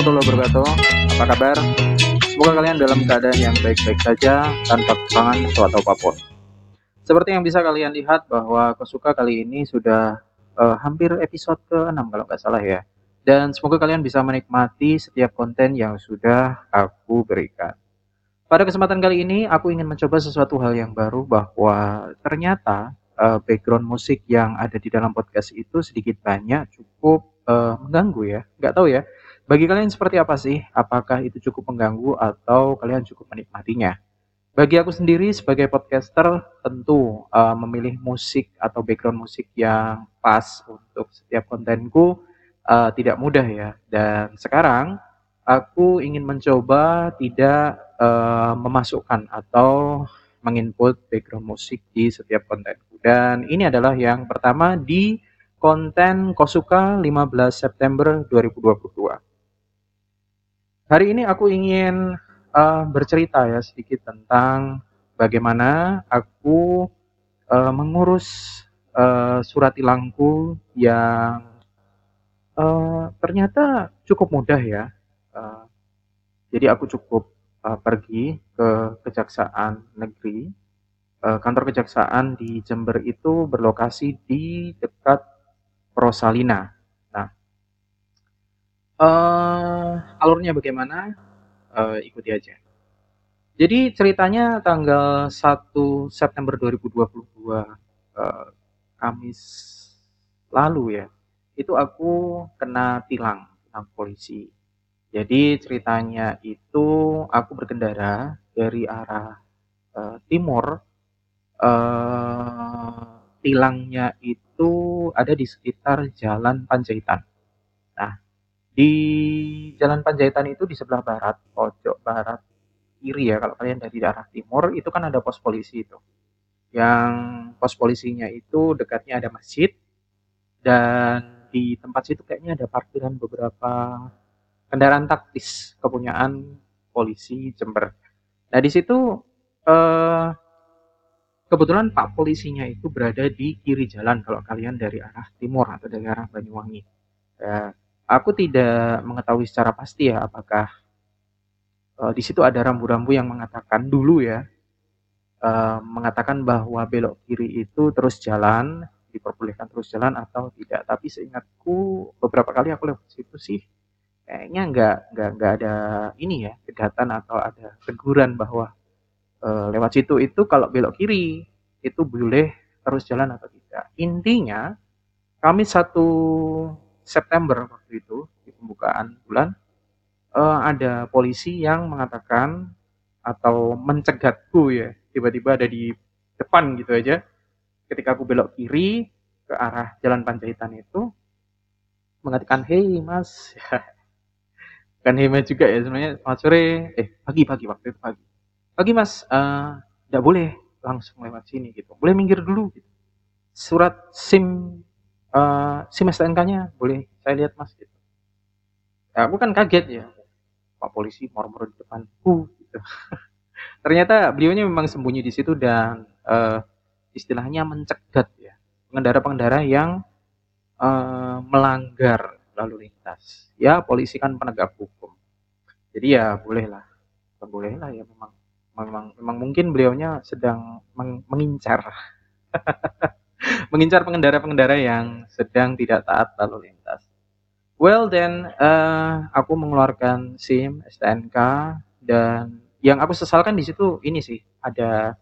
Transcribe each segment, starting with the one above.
warahmatullahi wabarakatuh. Apa kabar? Semoga kalian dalam keadaan yang baik-baik saja tanpa kekurangan suatu apa pun. Seperti yang bisa kalian lihat bahwa Kosuka kali ini sudah uh, hampir episode ke-6 kalau nggak salah ya. Dan semoga kalian bisa menikmati setiap konten yang sudah aku berikan. Pada kesempatan kali ini aku ingin mencoba sesuatu hal yang baru bahwa ternyata uh, background musik yang ada di dalam podcast itu sedikit banyak cukup uh, mengganggu ya. Nggak tahu ya bagi kalian seperti apa sih? Apakah itu cukup mengganggu atau kalian cukup menikmatinya? Bagi aku sendiri sebagai podcaster tentu uh, memilih musik atau background musik yang pas untuk setiap kontenku uh, tidak mudah ya. Dan sekarang aku ingin mencoba tidak uh, memasukkan atau menginput background musik di setiap kontenku. Dan ini adalah yang pertama di konten Kosuka 15 September 2022. Hari ini aku ingin uh, bercerita ya sedikit tentang bagaimana aku uh, mengurus uh, surat tilangku yang uh, ternyata cukup mudah ya. Uh, jadi aku cukup uh, pergi ke kejaksaan negeri. Kantor kejaksaan di Jember itu berlokasi di dekat Prosalina. Uh, alurnya bagaimana? Uh, ikuti aja. Jadi ceritanya tanggal 1 September 2022 uh, Kamis lalu ya. Itu aku kena tilang tilang polisi. Jadi ceritanya itu aku berkendara dari arah uh, timur uh, tilangnya itu ada di sekitar Jalan Panjaitan. Di Jalan Panjaitan itu di sebelah barat, pojok barat kiri ya, kalau kalian dari arah timur itu kan ada pos polisi itu. Yang pos polisinya itu dekatnya ada masjid dan di tempat situ kayaknya ada parkiran beberapa kendaraan taktis kepunyaan polisi Jember. Nah di situ eh, kebetulan Pak polisinya itu berada di kiri jalan kalau kalian dari arah timur atau dari arah Banyuwangi. Ya, Aku tidak mengetahui secara pasti ya apakah uh, di situ ada rambu-rambu yang mengatakan dulu ya, uh, mengatakan bahwa belok kiri itu terus jalan, diperbolehkan terus jalan atau tidak. Tapi seingatku beberapa kali aku lewat situ sih kayaknya nggak nggak nggak ada ini ya kejahatan atau ada teguran bahwa uh, lewat situ itu kalau belok kiri itu boleh terus jalan atau tidak. Intinya kami satu September waktu itu di pembukaan bulan uh, ada polisi yang mengatakan atau mencegatku ya tiba-tiba ada di depan gitu aja. Ketika aku belok kiri ke arah jalan Panjaitan itu mengatakan hei mas. Kan hei mas juga ya sebenarnya selamat sore. Eh pagi pagi waktu itu pagi. Pagi mas. Tidak uh, boleh langsung lewat sini gitu. Boleh minggir dulu gitu. Surat SIM uh, SIM STNK-nya boleh saya lihat mas gitu. Ya, aku kan kaget ya, Pak polisi moro-moro di depanku gitu. Ternyata beliaunya memang sembunyi di situ dan uh, istilahnya mencegat ya pengendara-pengendara yang uh, melanggar lalu lintas. Ya polisi kan penegak hukum, jadi ya bolehlah, bolehlah ya memang memang memang mungkin beliaunya sedang meng mengincar mengincar pengendara-pengendara yang sedang tidak taat lalu lintas. Well then, uh, aku mengeluarkan SIM, STNK, dan yang aku sesalkan di situ ini sih ada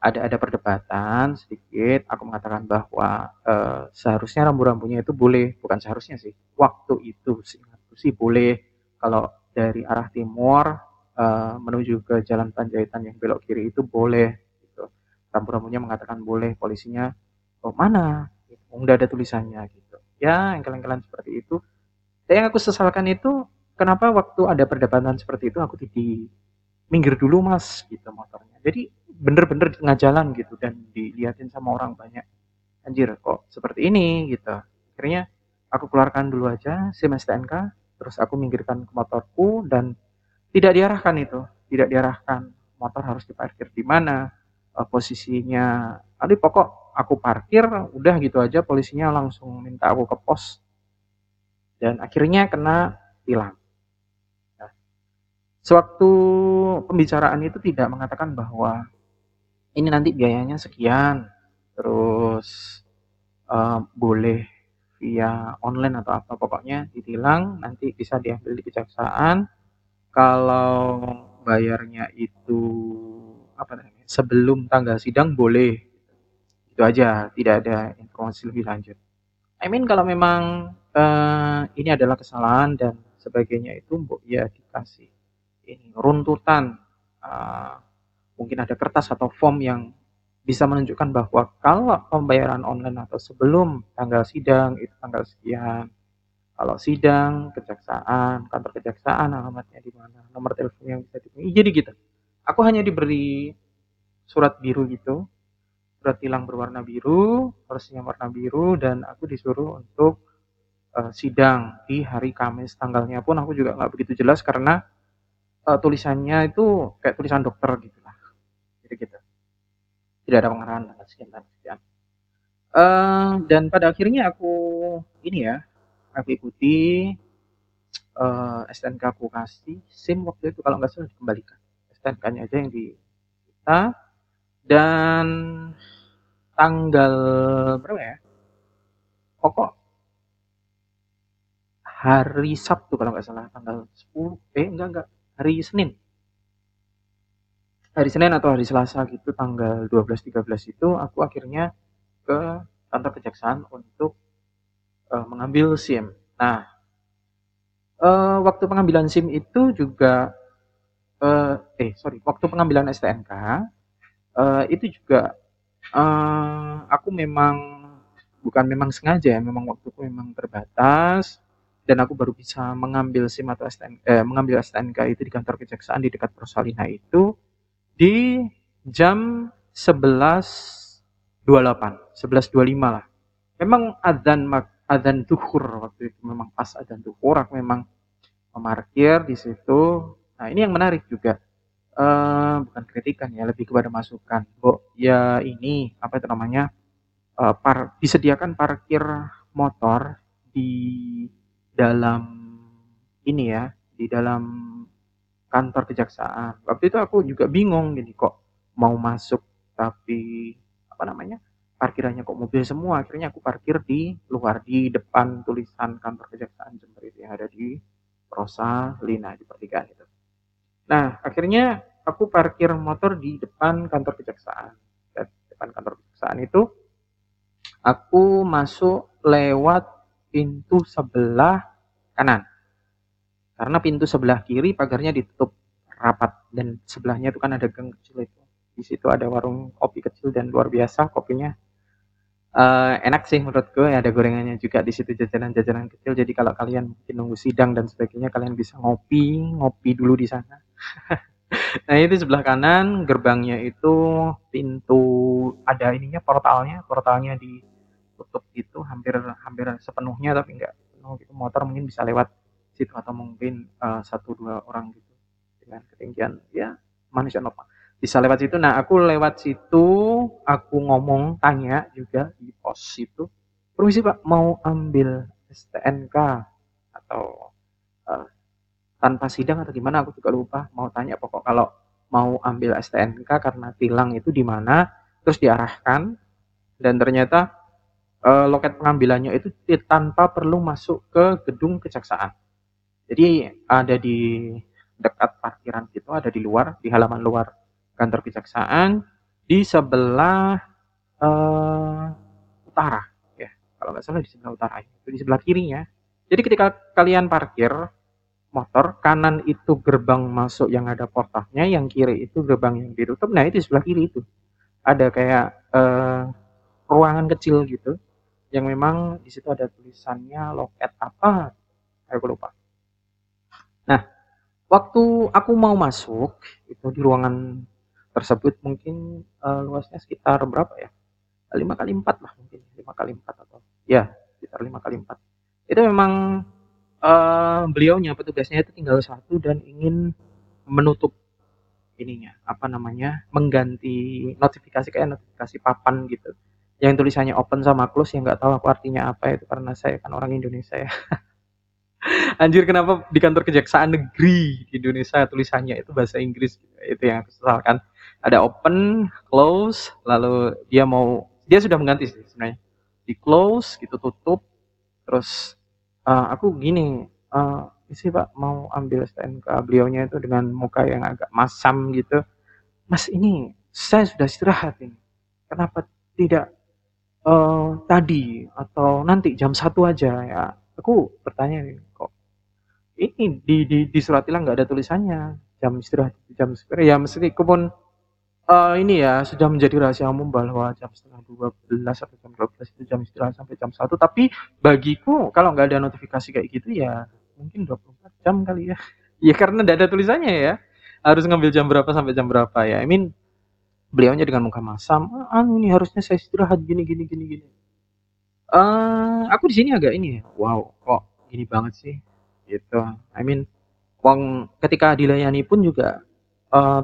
ada ada perdebatan sedikit. Aku mengatakan bahwa uh, seharusnya rambu-rambunya itu boleh, bukan seharusnya sih. Waktu itu seingatku sih boleh kalau dari arah timur uh, menuju ke Jalan Panjaitan yang belok kiri itu boleh. Gitu. Rambu-rambunya mengatakan boleh, polisinya oh mana? Nggak ada tulisannya gitu. Ya engkel-engkelan seperti itu. Dan yang aku sesalkan itu kenapa waktu ada perdebatan seperti itu aku tidak minggir dulu mas gitu motornya. Jadi bener-bener di tengah jalan gitu dan dilihatin sama orang banyak. Anjir kok seperti ini? Gitu. Akhirnya aku keluarkan dulu aja SIM STNK terus aku minggirkan ke motorku dan tidak diarahkan itu. Tidak diarahkan motor harus diparkir di mana uh, posisinya. Tadi pokok aku parkir udah gitu aja polisinya langsung minta aku ke pos. Dan akhirnya kena tilang. Sewaktu pembicaraan itu tidak mengatakan bahwa ini nanti biayanya sekian, terus uh, boleh via online atau apa pokoknya ditilang nanti bisa diambil di kejaksaan. Kalau bayarnya itu apa namanya sebelum tanggal sidang boleh itu aja tidak ada informasi lebih lanjut. I mean kalau memang uh, ini adalah kesalahan dan sebagainya itu ya dikasih ini runtutan. Uh, mungkin ada kertas atau form yang bisa menunjukkan bahwa kalau pembayaran online atau sebelum tanggal sidang itu tanggal sekian. Kalau sidang kejaksaan kantor kejaksaan alamatnya di mana nomor telepon yang bisa dihubungi jadi gitu. Aku hanya diberi surat biru gitu surat tilang berwarna biru harusnya warna biru dan aku disuruh untuk uh, sidang di hari Kamis. Tanggalnya pun aku juga nggak begitu jelas karena uh, tulisannya itu kayak tulisan dokter gitu lah jadi gitu. Tidak ada pengarahan dan sekian dan sekian. Uh, dan pada akhirnya aku ini ya aku ikuti uh, STNK aku kasih SIM waktu itu kalau nggak salah dikembalikan. STNK-nya aja yang di kita. Dan tanggal berapa ya? Pokok. Hari Sabtu kalau nggak salah tanggal 10 eh enggak enggak. Hari Senin. Hari Senin atau hari Selasa gitu tanggal 12-13 itu aku akhirnya ke kantor kejaksaan untuk uh, mengambil SIM. Nah, uh, waktu pengambilan SIM itu juga uh, eh sorry waktu pengambilan STNK uh, itu juga uh, aku memang bukan memang sengaja ya memang waktuku memang terbatas dan aku baru bisa mengambil SIM atau STNK, eh, mengambil STNK itu di kantor kejaksaan di dekat Prosalina itu di jam 11.28 11.25 lah. Memang adzan adzan duhur waktu itu memang pas adzan duhur aku memang memarkir di situ. Nah ini yang menarik juga uh, bukan kritikan ya lebih kepada masukan bu ya ini apa itu namanya uh, par, disediakan parkir motor di dalam ini ya di dalam kantor kejaksaan. Waktu itu aku juga bingung gini kok mau masuk tapi apa namanya parkirannya kok mobil semua. Akhirnya aku parkir di luar di depan tulisan kantor kejaksaan Jember itu yang ada di Rosa Lina di pertigaan itu. Nah akhirnya aku parkir motor di depan kantor kejaksaan. Depan kantor kejaksaan itu aku masuk lewat pintu sebelah kanan. Karena pintu sebelah kiri pagarnya ditutup rapat dan sebelahnya itu kan ada gang kecil itu. Di situ ada warung kopi kecil dan luar biasa kopinya uh, enak sih menurut gue ada gorengannya juga di situ jajanan-jajanan kecil. Jadi kalau kalian mungkin nunggu sidang dan sebagainya kalian bisa ngopi ngopi dulu di sana. Nah itu sebelah kanan gerbangnya itu pintu ada ininya portalnya. Portalnya ditutup itu hampir hampir sepenuhnya tapi enggak penuh gitu. Motor mungkin bisa lewat situ atau mungkin uh, satu dua orang gitu. Dengan ketinggian ya manusia normal bisa lewat situ. Nah aku lewat situ aku ngomong tanya juga di pos itu permisi pak mau ambil STNK atau uh, tanpa sidang atau gimana? Aku juga lupa mau tanya pokok kalau mau ambil STNK karena tilang itu di mana terus diarahkan dan ternyata uh, loket pengambilannya itu tanpa perlu masuk ke gedung kejaksaan. Jadi ada di dekat parkiran itu, ada di luar, di halaman luar kantor kejaksaan, di sebelah uh, utara, ya. Kalau nggak salah di sebelah utara, itu di sebelah kirinya. Jadi ketika kalian parkir motor, kanan itu gerbang masuk yang ada portalnya, yang kiri itu gerbang yang ditutup. Nah itu di sebelah kiri itu ada kayak uh, ruangan kecil gitu, yang memang di situ ada tulisannya loket apa, aku lupa Nah, waktu aku mau masuk itu di ruangan tersebut mungkin uh, luasnya sekitar berapa ya? 5 kali 4 lah mungkin 5 kali 4 atau ya sekitar 5 kali 4 itu memang uh, beliaunya petugasnya itu tinggal satu dan ingin menutup ininya apa namanya mengganti notifikasi kayak notifikasi papan gitu. Yang tulisannya open sama close yang nggak tahu aku artinya apa itu karena saya kan orang Indonesia ya. Anjir kenapa di kantor kejaksaan negeri di Indonesia tulisannya itu bahasa Inggris itu yang aku sesalkan ada open close lalu dia mau dia sudah mengganti sih sebenarnya. Di close gitu tutup. Terus uh, aku gini uh, isi pak mau ambil STNK beliaunya itu dengan muka yang agak masam gitu. Mas ini saya sudah istirahat ini. Kenapa tidak uh, tadi atau nanti jam satu aja ya? Aku bertanya kok ini di di di surat tilang nggak ada tulisannya? Jam istirahat jam ya meskipun uh, ini ya sudah menjadi rahasia umum bahwa jam setengah dua belas atau jam dua belas itu jam istirahat sampai jam satu. Tapi bagiku kalau nggak ada notifikasi kayak gitu ya mungkin 24 jam kali ya. Ya karena tidak ada tulisannya ya. Harus ngambil jam berapa sampai jam berapa ya. I mean beliaunya dengan muka masam. Ah anu ini harusnya saya istirahat gini gini gini gini. Uh, aku di sini agak ini ya. Wow kok gini banget sih? Gitu. I mean uang ketika dilayani pun juga uh,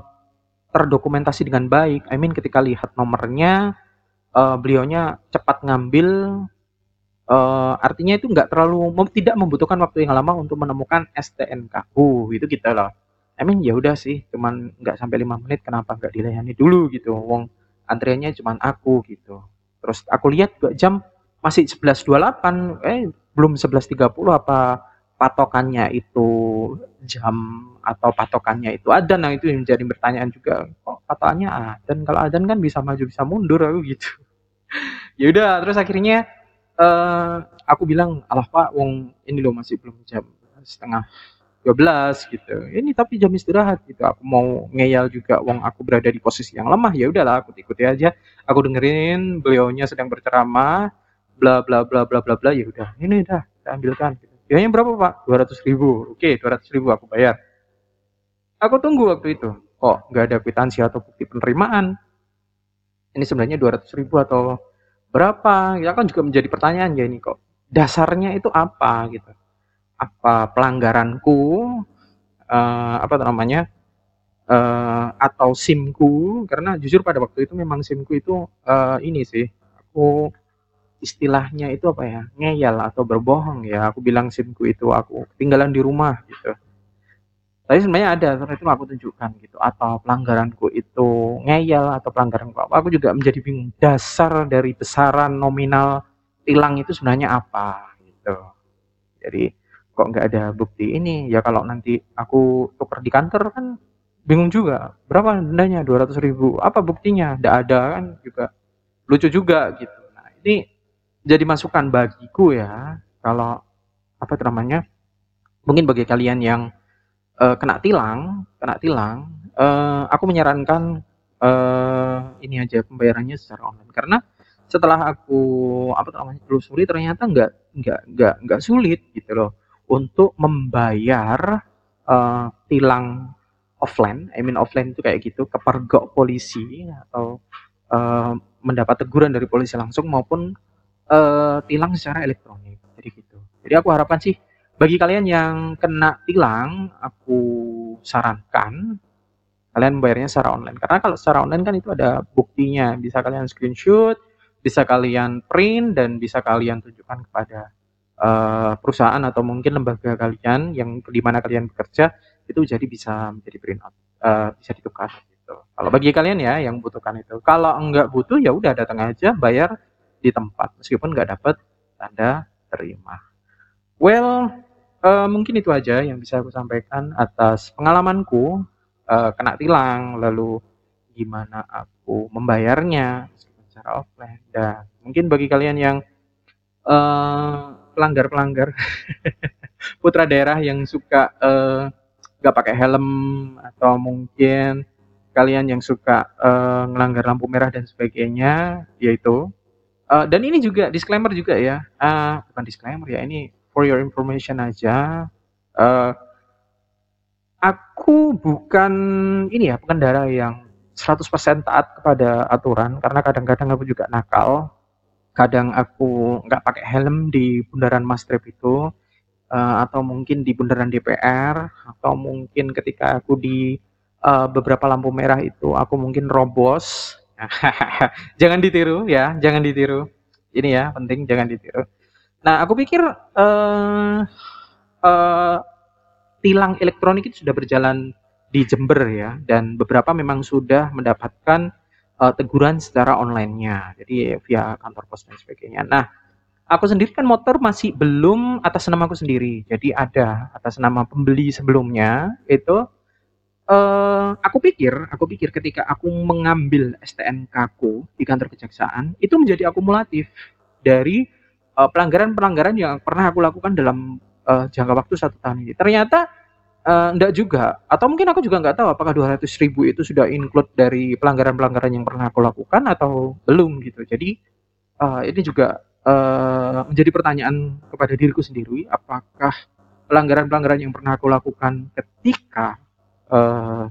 terdokumentasi dengan baik I mean ketika lihat nomornya uh, beliaunya cepat ngambil uh, artinya itu nggak terlalu mem tidak membutuhkan waktu yang lama untuk menemukan STNK uh, itu gitu loh I mean ya udah sih, cuman nggak sampai lima menit kenapa nggak dilayani dulu gitu. Wong antriannya cuman aku gitu. Terus aku lihat juga jam masih 11.28, eh belum 11.30 apa patokannya itu jam atau patokannya itu ada nah itu menjadi pertanyaan juga kok patokannya dan kalau adan kan bisa maju bisa mundur aku gitu ya udah terus akhirnya uh, aku bilang alah pak wong ini loh masih belum jam setengah 12 gitu. Ini tapi jam istirahat gitu. Aku mau ngeyel juga wong aku berada di posisi yang lemah ya udahlah aku ikuti aja. Aku dengerin beliaunya sedang berceramah bla bla bla bla bla bla ya udah. Ini udah saya ambilkan gitu. Biayanya berapa, Pak? 200 ribu. Oke, 200 ribu aku bayar. Aku tunggu waktu itu. Kok nggak ada kwitansi atau bukti penerimaan? Ini sebenarnya 200 ribu atau berapa? Ya kan juga menjadi pertanyaan ya ini kok. Dasarnya itu apa gitu apa pelanggaranku uh, apa namanya uh, atau simku karena jujur pada waktu itu memang simku itu uh, ini sih aku istilahnya itu apa ya ngeyel atau berbohong ya. Aku bilang simku itu aku tinggalan di rumah gitu. Tapi sebenarnya ada setelah itu aku tunjukkan gitu. Atau pelanggaranku itu ngeyel atau pelanggaran apa. Aku juga menjadi bingung dasar dari besaran nominal tilang itu sebenarnya apa gitu. Jadi kok nggak ada bukti ini? Ya kalau nanti aku tuker di kantor kan bingung juga. Berapa dendanya? 200 ribu. Apa buktinya? Tidak ada kan juga. Lucu juga gitu. Nah ini jadi masukan bagiku ya. Kalau apa namanya mungkin bagi kalian yang uh, kena tilang kena tilang uh, aku menyarankan uh, ini aja pembayarannya secara online. Karena setelah aku apa namanya telusuri ternyata nggak nggak nggak nggak sulit gitu loh untuk membayar uh, tilang offline, I mean offline itu kayak gitu, kepergok polisi atau uh, mendapat teguran dari polisi langsung maupun uh, tilang secara elektronik. Jadi gitu. Jadi aku harapkan sih bagi kalian yang kena tilang, aku sarankan kalian membayarnya secara online. Karena kalau secara online kan itu ada buktinya, bisa kalian screenshot, bisa kalian print dan bisa kalian tunjukkan kepada uh, perusahaan atau mungkin lembaga kalian yang di mana kalian bekerja itu jadi bisa menjadi print out, uh, bisa ditukar gitu. Kalau bagi kalian ya yang butuhkan itu. Kalau enggak butuh ya udah datang aja bayar di tempat meskipun nggak dapat tanda terima. Well, uh, mungkin itu aja yang bisa aku sampaikan atas pengalamanku uh, kena tilang lalu gimana aku membayarnya secara offline dan mungkin bagi kalian yang uh, pelanggar-pelanggar putra daerah yang suka uh, nggak pakai helm atau mungkin kalian yang suka uh, ngelanggar lampu merah dan sebagainya yaitu uh, dan ini juga disclaimer juga ya. Uh, bukan disclaimer ya ini for your information aja. Uh, aku bukan ini ya pengendara yang 100% taat kepada aturan karena kadang-kadang aku juga nakal. Kadang aku nggak pakai helm di bundaran Mastrip itu uh, atau mungkin di bundaran DPR atau mungkin ketika aku di uh, beberapa lampu merah itu aku mungkin robos jangan ditiru ya jangan ditiru ini ya penting jangan ditiru nah aku pikir uh, uh, tilang elektronik itu sudah berjalan di Jember ya dan beberapa memang sudah mendapatkan uh, teguran secara online-nya. Jadi via kantor pos dan sebagainya. Nah, aku sendiri kan motor masih belum atas nama aku sendiri. Jadi ada atas nama pembeli sebelumnya itu uh, aku pikir aku pikir ketika aku mengambil STNK-ku di kantor kejaksaan itu menjadi akumulatif dari pelanggaran pelanggaran-pelanggaran yang pernah aku lakukan dalam uh, jangka waktu satu tahun ini. Ternyata uh, enggak juga, atau mungkin aku juga nggak tahu apakah 200 ribu itu sudah include dari pelanggaran-pelanggaran yang pernah aku lakukan atau belum gitu. Jadi uh, ini juga uh, menjadi pertanyaan kepada diriku sendiri, apakah pelanggaran-pelanggaran yang pernah aku lakukan ketika uh,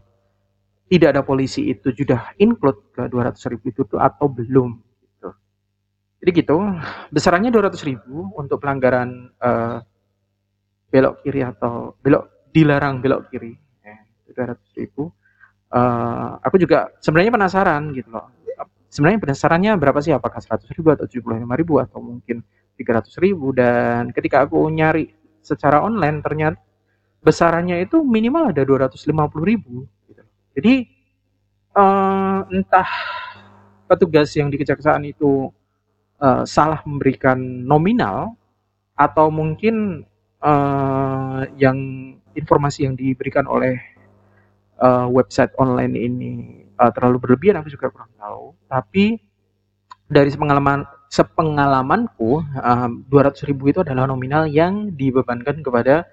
tidak ada polisi itu sudah include ke 200 ribu itu atau belum gitu. Jadi gitu, besarannya 200 ribu untuk pelanggaran uh, belok kiri atau belok dilarang belok kiri eh, dua ratus ribu. Uh, aku juga sebenarnya penasaran gitu loh. Sebenarnya penasarannya berapa sih? Apakah seratus ribu atau tujuh puluh lima ribu atau mungkin tiga ratus ribu? Dan ketika aku nyari secara online ternyata besarannya itu minimal ada dua ratus lima puluh ribu gitu. jadi uh, entah petugas yang di kejaksaan itu uh, salah memberikan nominal atau mungkin uh, yang informasi yang diberikan oleh uh, website online ini uh, terlalu berlebihan aku juga kurang tahu tapi dari pengalaman sepengalamanku uh, 200 ribu itu adalah nominal yang dibebankan kepada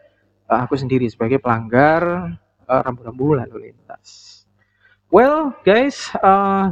uh, aku sendiri sebagai pelanggar uh, rambu-rambu lalu lintas Well guys,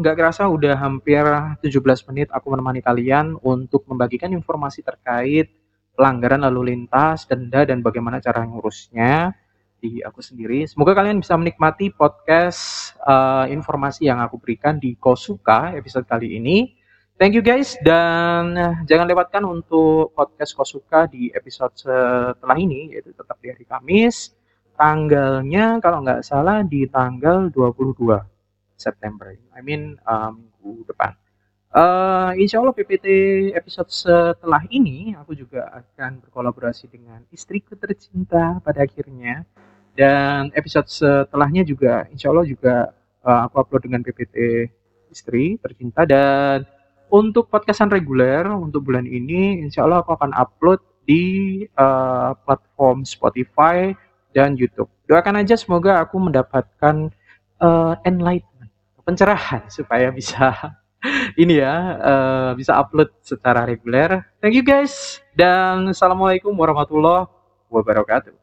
nggak uh, kerasa udah hampir 17 menit aku menemani kalian untuk membagikan informasi terkait pelanggaran lalu lintas, denda, dan bagaimana cara ngurusnya di aku sendiri. Semoga kalian bisa menikmati podcast uh, informasi yang aku berikan di Kosuka episode kali ini. Thank you guys dan jangan lewatkan untuk podcast Kosuka di episode setelah ini yaitu tetap di hari Kamis. Tanggalnya kalau nggak salah di tanggal 22 September. I mean uh, minggu depan. Uh, insya Allah PPT episode setelah ini aku juga akan berkolaborasi dengan istriku tercinta pada akhirnya dan episode setelahnya juga insya Allah juga uh, aku upload dengan PPT istri tercinta dan untuk podcastan reguler untuk bulan ini insya Allah aku akan upload di uh, platform Spotify dan YouTube doakan aja semoga aku mendapatkan uh, enlightenment pencerahan supaya bisa ini ya uh, bisa upload secara reguler. Thank you guys dan assalamualaikum warahmatullahi wabarakatuh.